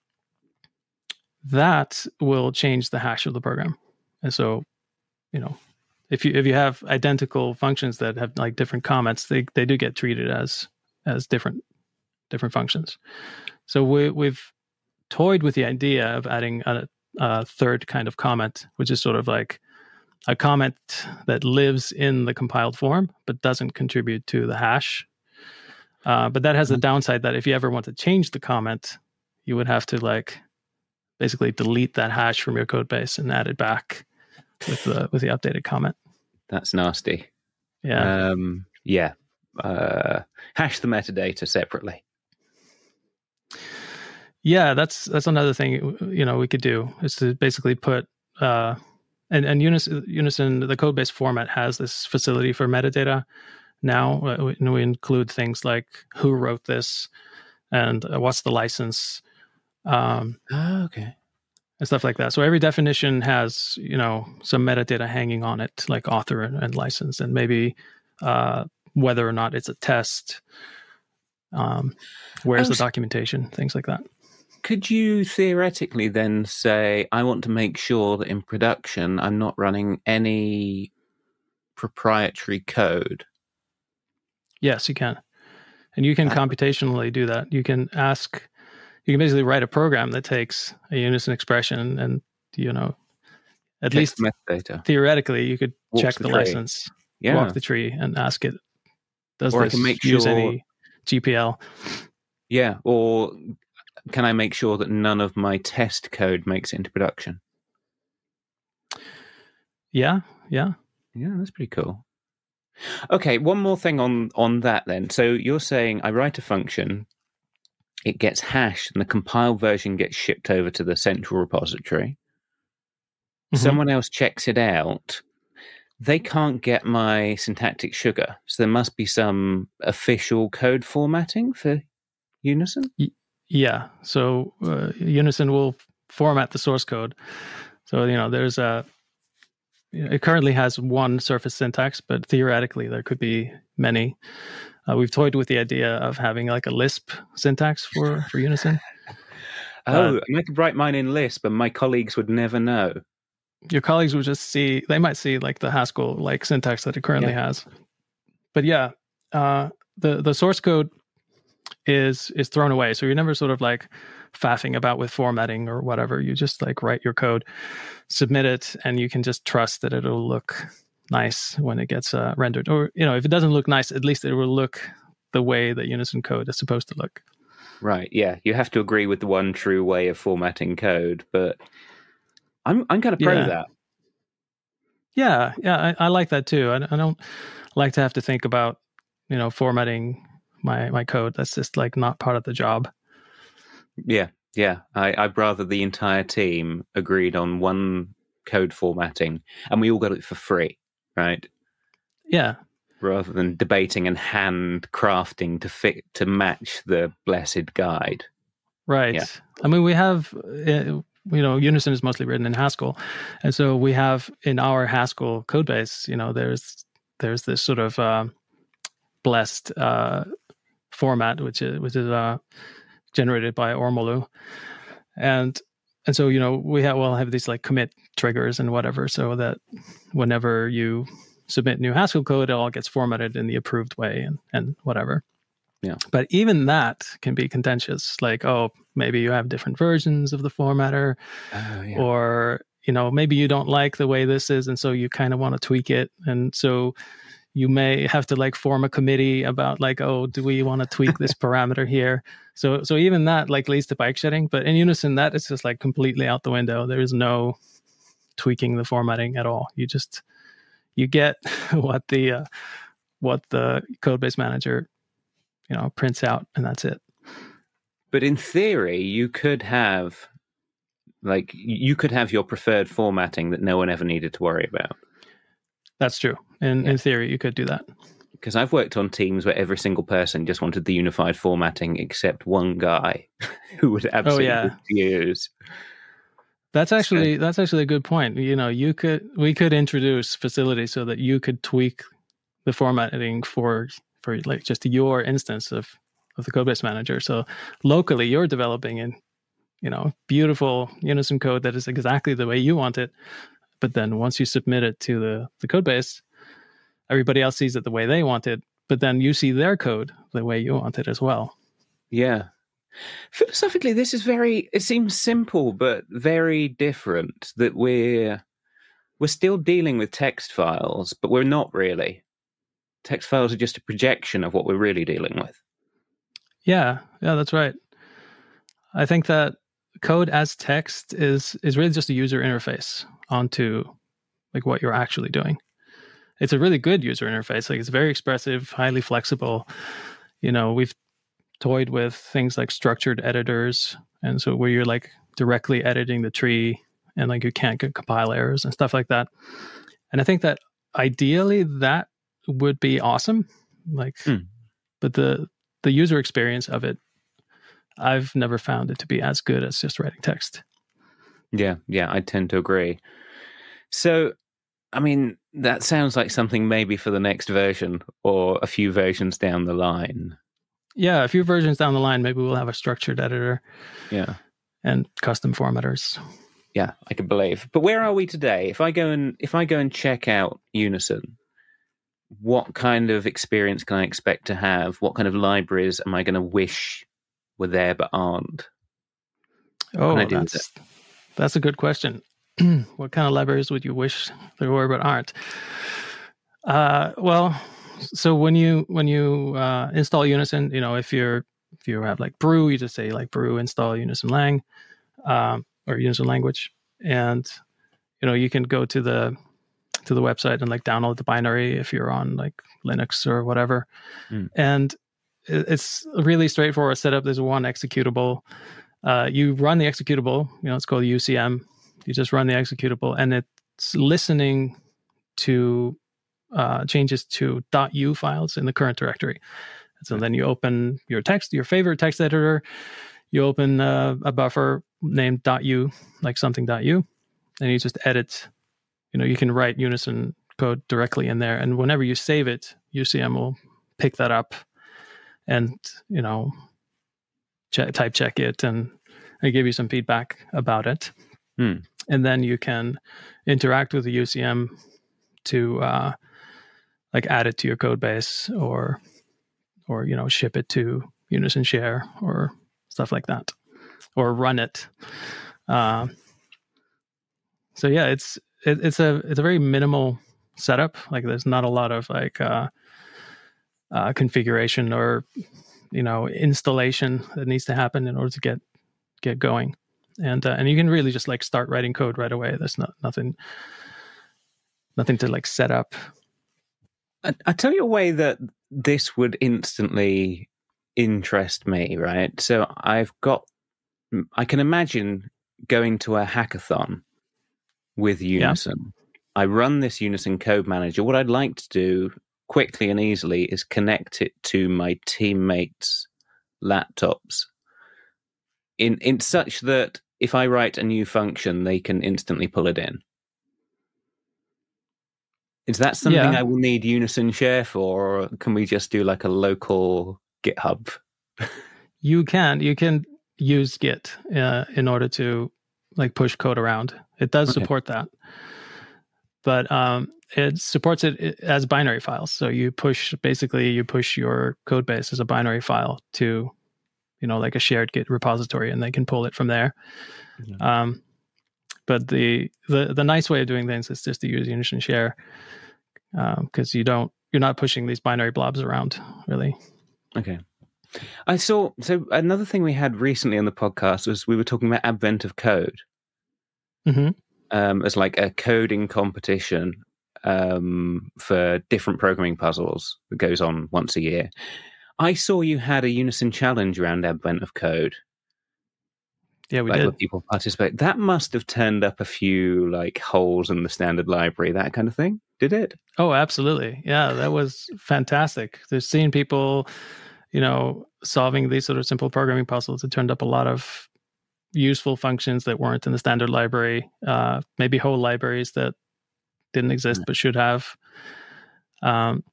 that will change the hash of the program. And so you know if you if you have identical functions that have like different comments, they they do get treated as as different different functions. So we we've toyed with the idea of adding a, a third kind of comment, which is sort of like a comment that lives in the compiled form but doesn't contribute to the hash. Uh, but that has the mm-hmm. downside that if you ever want to change the comment, you would have to like basically delete that hash from your code base and add it back with the with the updated comment. That's nasty. Yeah. Um, yeah. Uh, hash the metadata separately. Yeah, that's that's another thing you know we could do is to basically put uh, and and Unison, Unison the code base format has this facility for metadata. now. Uh, we, we, include things like who wrote this and uh, what's the license. Um, oh, okay. And stuff like that. So every definition has, you know, some metadata hanging on it, like author and, and license, and maybe uh, whether or not it's a test. Um, where's the documentation? Things like that. Could you theoretically then say, I want to make sure that in production I'm not running any proprietary code? Yes, you can. And you can uh, computationally do that. You can ask, you can basically write a program that takes a unison expression and, you know, at least metadata. theoretically, you could Walks check the, the license, yeah. walk the tree, and ask it, does or this make use sure, any GPL? Yeah, or can I make sure that none of my test code makes it into production? Yeah, yeah. Yeah, that's pretty cool. Okay, one more thing on on that then. So you're saying I write a function, it gets hashed, and the compiled version gets shipped over to the central repository. Mm-hmm. Someone else checks it out. They can't get my syntactic sugar, so there must be some official code formatting for Unison. Y- yeah. So uh, Unison will format the source code. So you know, there's a it currently has one surface syntax, but theoretically there could be many. Uh, we've toyed with the idea of having like a Lisp syntax for for Unison. oh, uh, I could write mine in Lisp, and my colleagues would never know. Your colleagues would just see; they might see like the Haskell like syntax that it currently yeah. has. But yeah, uh, the the source code is is thrown away. So you're never sort of like faffing about with formatting or whatever. You just like write your code, submit it, and you can just trust that it'll look nice when it gets uh, rendered. Or you know, if it doesn't look nice, at least it will look the way that Unison code is supposed to look. Right. Yeah. You have to agree with the one true way of formatting code, but I'm I'm kind of pro yeah. that. Yeah, yeah, I, I like that too. I, I don't like to have to think about you know formatting my my code. That's just like not part of the job. Yeah, yeah. I, I'd rather the entire team agreed on one code formatting and we all got it for free, right? Yeah. Rather than debating and hand crafting to fit to match the blessed guide. Right. Yeah. I mean, we have, uh, you know, Unison is mostly written in Haskell, and so we have in our Haskell code base, you know, there's there's this sort of uh, blessed uh, format, which is which is uh, generated by Ormolu, and and so you know we have well have these like commit triggers and whatever, so that whenever you submit new Haskell code, it all gets formatted in the approved way and and whatever. Yeah. But even that can be contentious. Like, oh, maybe you have different versions of the formatter, uh, yeah. or you know, maybe you don't like the way this is, and so you kind of want to tweak it. And so you may have to like form a committee about like oh do we want to tweak this parameter here so so even that like leads to bike shedding but in unison that is just like completely out the window there is no tweaking the formatting at all you just you get what the uh, what the code base manager you know prints out and that's it but in theory you could have like you could have your preferred formatting that no one ever needed to worry about that's true. In yeah. in theory, you could do that. Because I've worked on teams where every single person just wanted the unified formatting, except one guy who would absolutely oh, yeah. refuse. That's actually that's actually a good point. You know, you could we could introduce facilities so that you could tweak the formatting for for like just your instance of of the codebase manager. So locally, you're developing in you know beautiful unison code that is exactly the way you want it but then once you submit it to the, the code base, everybody else sees it the way they want it. But then you see their code the way you want it as well. Yeah. Philosophically, this is very, it seems simple, but very different that we're, we're still dealing with text files, but we're not really. Text files are just a projection of what we're really dealing with. Yeah, yeah, that's right. I think that code as text is is really just a user interface onto like what you're actually doing. It's a really good user interface. Like it's very expressive, highly flexible. You know, we've toyed with things like structured editors, and so where you're like directly editing the tree, and like you can't get compile errors and stuff like that. And I think that ideally that would be awesome, Like, mm. but the the user experience of it, I've never found it to be as good as just writing text. Yeah, yeah, I tend to agree. So, I mean, that sounds like something maybe for the next version or a few versions down the line. Yeah, a few versions down the line, maybe we'll have a structured editor. Yeah. And custom formatters. Yeah, I can believe. But where are we today? If I go and if I go and check out Unison, what kind of experience can I expect to have? What kind of libraries am I going to wish were there but aren't? oh, that's, that's a good question. what kind of libraries would you wish there were but aren't? Uh, well, so when you when you uh, install Unison, you know if you're if you have like brew, you just say like brew install Unison lang um, or Unison language, and you know you can go to the to the website and like download the binary if you're on like Linux or whatever. Mm. And it's really straightforward setup. There's one executable. Uh, you run the executable. You know, it's called UCM. You just run the executable, and it's listening to uh, changes to .u files in the current directory. so then you open your text, your favorite text editor. You open uh, a buffer named .u, like something.u, and you just edit you know you can write unison code directly in there and whenever you save it ucm will pick that up and you know check, type check it and, and give you some feedback about it hmm. and then you can interact with the ucm to uh, like add it to your code base or or you know ship it to unison share or stuff like that or run it uh, so yeah it's it, it's a it's a very minimal setup. Like there's not a lot of like uh, uh, configuration or you know installation that needs to happen in order to get get going. And uh, and you can really just like start writing code right away. There's not nothing nothing to like set up. I, I tell you a way that this would instantly interest me, right? So I've got I can imagine going to a hackathon with Unison. Yeah. I run this Unison code manager. What I'd like to do quickly and easily is connect it to my teammates' laptops in in such that if I write a new function, they can instantly pull it in. Is that something yeah. I will need Unison Share for, or can we just do like a local GitHub? you can. You can use Git uh, in order to like push code around. It does okay. support that, but um, it supports it as binary files. So you push basically you push your code base as a binary file to, you know, like a shared Git repository, and they can pull it from there. Yeah. Um, but the, the the nice way of doing things is just to use Unison Share because um, you don't you're not pushing these binary blobs around really. Okay. I saw so another thing we had recently on the podcast was we were talking about advent of code mm-hmm. um, as like a coding competition um, for different programming puzzles that goes on once a year. I saw you had a Unison challenge around advent of code. Yeah, we like did. people participate. That must have turned up a few like holes in the standard library, that kind of thing. Did it? Oh, absolutely. Yeah, that was fantastic. There's seeing people you know, solving these sort of simple programming puzzles, it turned up a lot of useful functions that weren't in the standard library, uh, maybe whole libraries that didn't exist but should have. Um,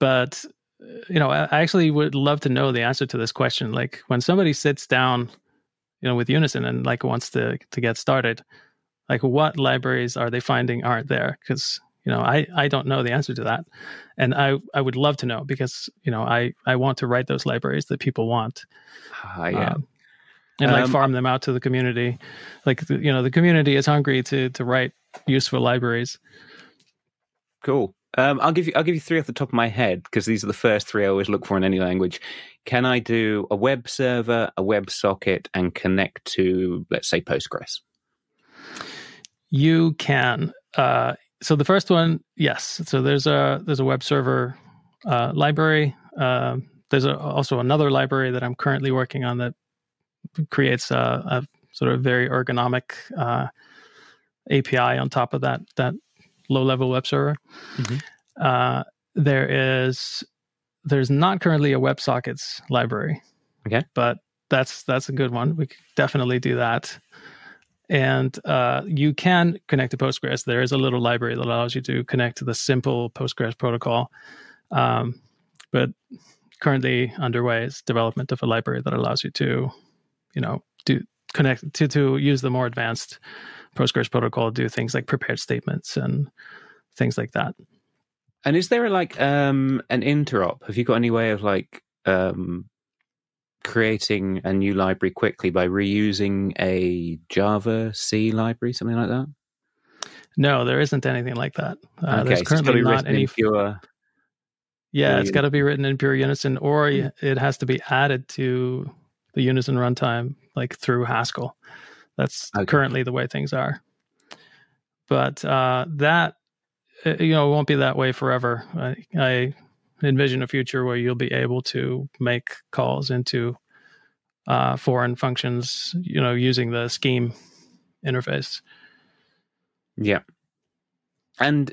but you know, I actually would love to know the answer to this question. Like when somebody sits down, you know, with Unison and like wants to to get started, like what libraries are they finding aren't there? Because you know i i don't know the answer to that. And i i would love to know because you know i i want to write those libraries that people want uh, yeah. um, and like um, farm them out to the community. Like you know the community is hungry to to write useful libraries. Cool um, I'll give you. I'll give you three off the top of my head because these are the first three I always look for in any language. Can I do a web server, a web socket, and connect to, let's say, Postgres? You can. Uh, so the first one, yes. So there's a there's a web server uh, library. Uh, there's a, also another library that I'm currently working on that creates a, a sort of very ergonomic uh, API on top of that that low level web server. Mm-hmm. Uh, there is there's not currently a WebSockets library. Okay. But that's that's a good one. We could definitely do that. And uh, you can connect to Postgres. There is a little library that allows you to connect to the simple Postgres protocol. Um, but currently underway is development of a library that allows you to, you know, do connect to to use the more advanced Postgres protocol, do things like prepared statements and things like that. And is there like um, an interop? Have you got any way of like um, creating a new library quickly by reusing a Java C library, something like that? No, there isn't anything like that. Uh, okay, there's currently so not any pure. Yeah, it's got to be written in pure Unison, or hmm. it has to be added to the Unison runtime, like through Haskell. That's okay. currently the way things are. But uh, that uh, you know, it won't be that way forever. I, I envision a future where you'll be able to make calls into uh, foreign functions, you know, using the scheme interface. Yeah. And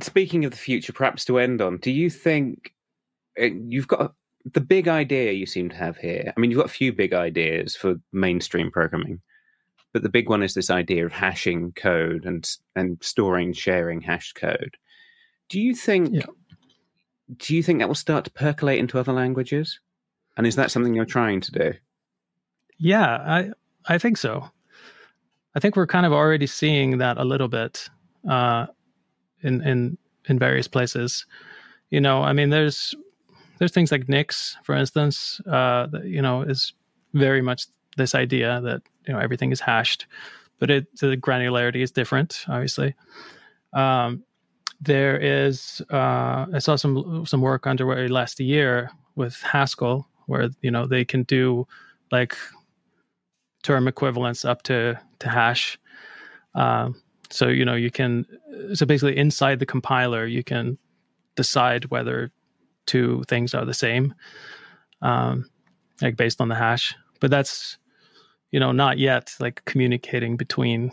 speaking of the future, perhaps to end on, do you think uh, you've got the big idea you seem to have here? I mean, you've got a few big ideas for mainstream programming, but the big one is this idea of hashing code and and storing, sharing hash code. Do you think? Yeah do you think that will start to percolate into other languages? And is that something you're trying to do? Yeah, I I think so. I think we're kind of already seeing that a little bit uh, in in in various places. You know, I mean, there's there's things like Nix, for instance, uh, that you know is very much this idea that you know everything is hashed, but it the granularity is different, obviously. Um, there is uh, I saw some some work underway last year with Haskell where you know they can do like term equivalents up to to hash. Uh, so you know you can so basically inside the compiler you can decide whether two things are the same, um, like based on the hash. But that's you know not yet like communicating between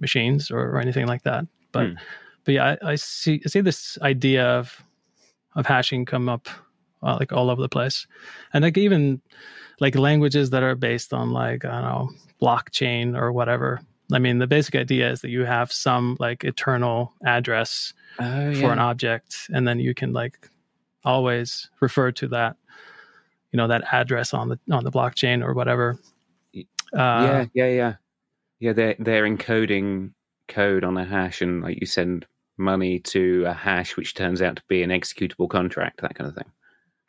machines or, or anything like that. But hmm but yeah, I, I, see I see this idea of of hashing come up uh, like all over the place, and like even like languages that are based on like I don't know blockchain or whatever. I mean, the basic idea is that you have some like eternal address oh, yeah. for an object, and then you can like always refer to that, you know, that address on the on the blockchain or whatever. Uh, yeah, yeah, yeah, yeah. They're they're encoding code on a hash, and like you send money to a hash, which turns out to be an executable contract, that kind of thing.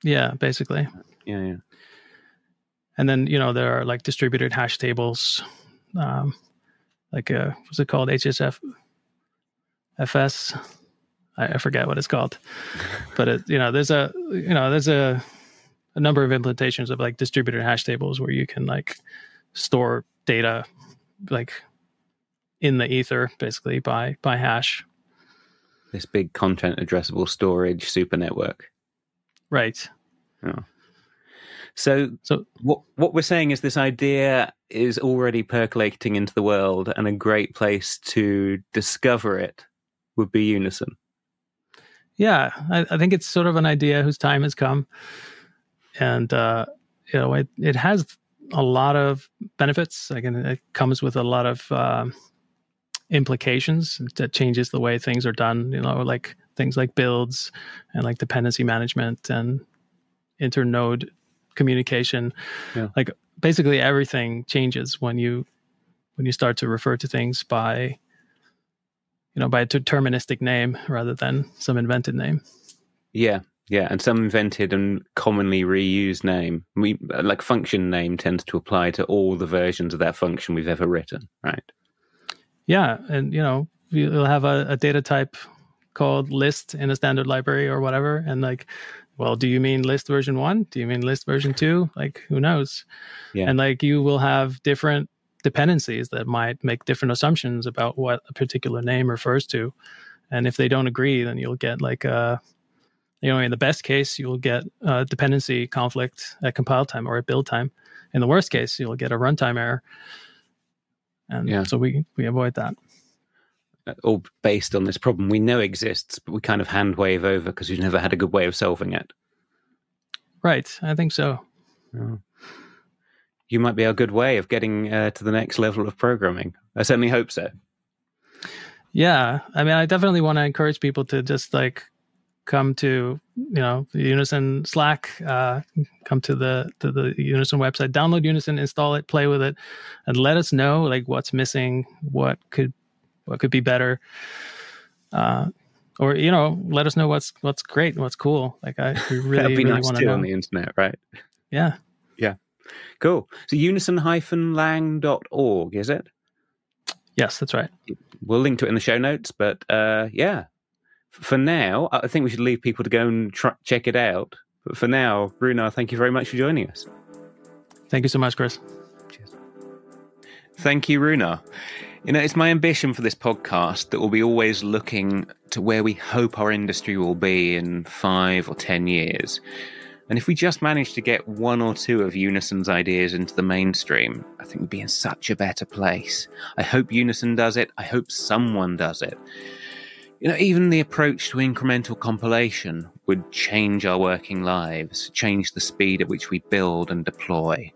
Yeah, basically. Yeah, yeah. And then you know there are like distributed hash tables, um, like uh, what's it called? HSF, FS. I, I forget what it's called, but it you know there's a you know there's a a number of implementations of like distributed hash tables where you can like store data like in the ether basically by by hash this big content addressable storage super network. Right. Oh. So, so what what we're saying is this idea is already percolating into the world, and a great place to discover it would be Unison. Yeah, I, I think it's sort of an idea whose time has come, and uh, you know it it has a lot of benefits. Again, it comes with a lot of um, implications that changes the way things are done you know like things like builds and like dependency management and internode communication yeah. like basically everything changes when you when you start to refer to things by you know by a deterministic name rather than some invented name yeah yeah and some invented and commonly reused name we like function name tends to apply to all the versions of that function we've ever written right yeah, and you know you'll have a, a data type called list in a standard library or whatever, and like well, do you mean list version one? Do you mean list version two? Like, who knows? Yeah. And like, you will have different dependencies that might make different assumptions about what a particular name refers to. And if they don't agree, then you'll get like a, you know, in the best case, you'll get a dependency conflict at compile time or at build time. In the worst case, you'll get a runtime error and yeah. so we we avoid that uh, all based on this problem we know exists but we kind of hand wave over because we've never had a good way of solving it Right. I think so. Oh. You might be a good way of getting uh, to the next level of programming. I certainly hope so. Yeah. I mean, I definitely want to encourage people to just like come to you know unison slack uh, come to the to the unison website download unison install it play with it and let us know like what's missing what could what could be better. Uh, or you know let us know what's what's great what's cool. Like i really That'd be really nice want to know. on the internet right? Yeah. Yeah. Cool. So unison-lang.org is it? Yes that's right. We'll link to it in the show notes but uh, yeah for now i think we should leave people to go and try, check it out but for now Rúnar thank you very much for joining us thank you so much Kris Cheers. thank you Rúnar you know, it's my ambition for this podcast that we'll be always looking to where we hope our industry will be in five or ten years. And if we just manage to get one or two of Unison's ideas into the mainstream, I think we'd be in such a better place. I hope Unison does it. I hope someone does it. You know, even the approach to incremental compilation would change our working lives, change the speed at which we build and deploy.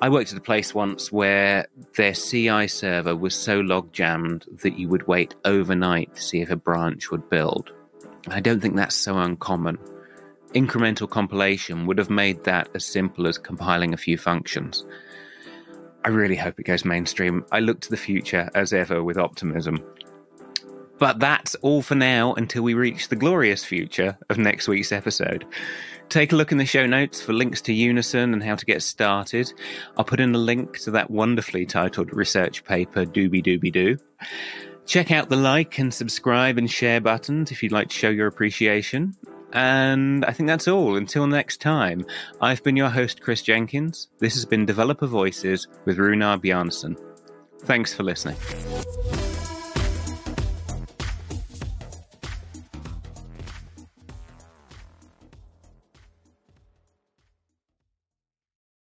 I worked at a place once where their CI server was so log jammed that you would wait overnight to see if a branch would build. I don't think that's so uncommon. Incremental compilation would have made that as simple as compiling a few functions. I really hope it goes mainstream. I look to the future as ever with optimism. But that's all for now until we reach the glorious future of next week's episode. Take a look in the show notes for links to Unison and how to get started. I'll put in a link to that wonderfully titled research paper, Do Be Do Be Do. Check out the like and subscribe and share buttons if you'd like to show your appreciation. And I think that's all. Until next time, I've been your host, Kris Jenkins. This has been Developer Voices with Rúnar Bjarnason. Thanks for listening.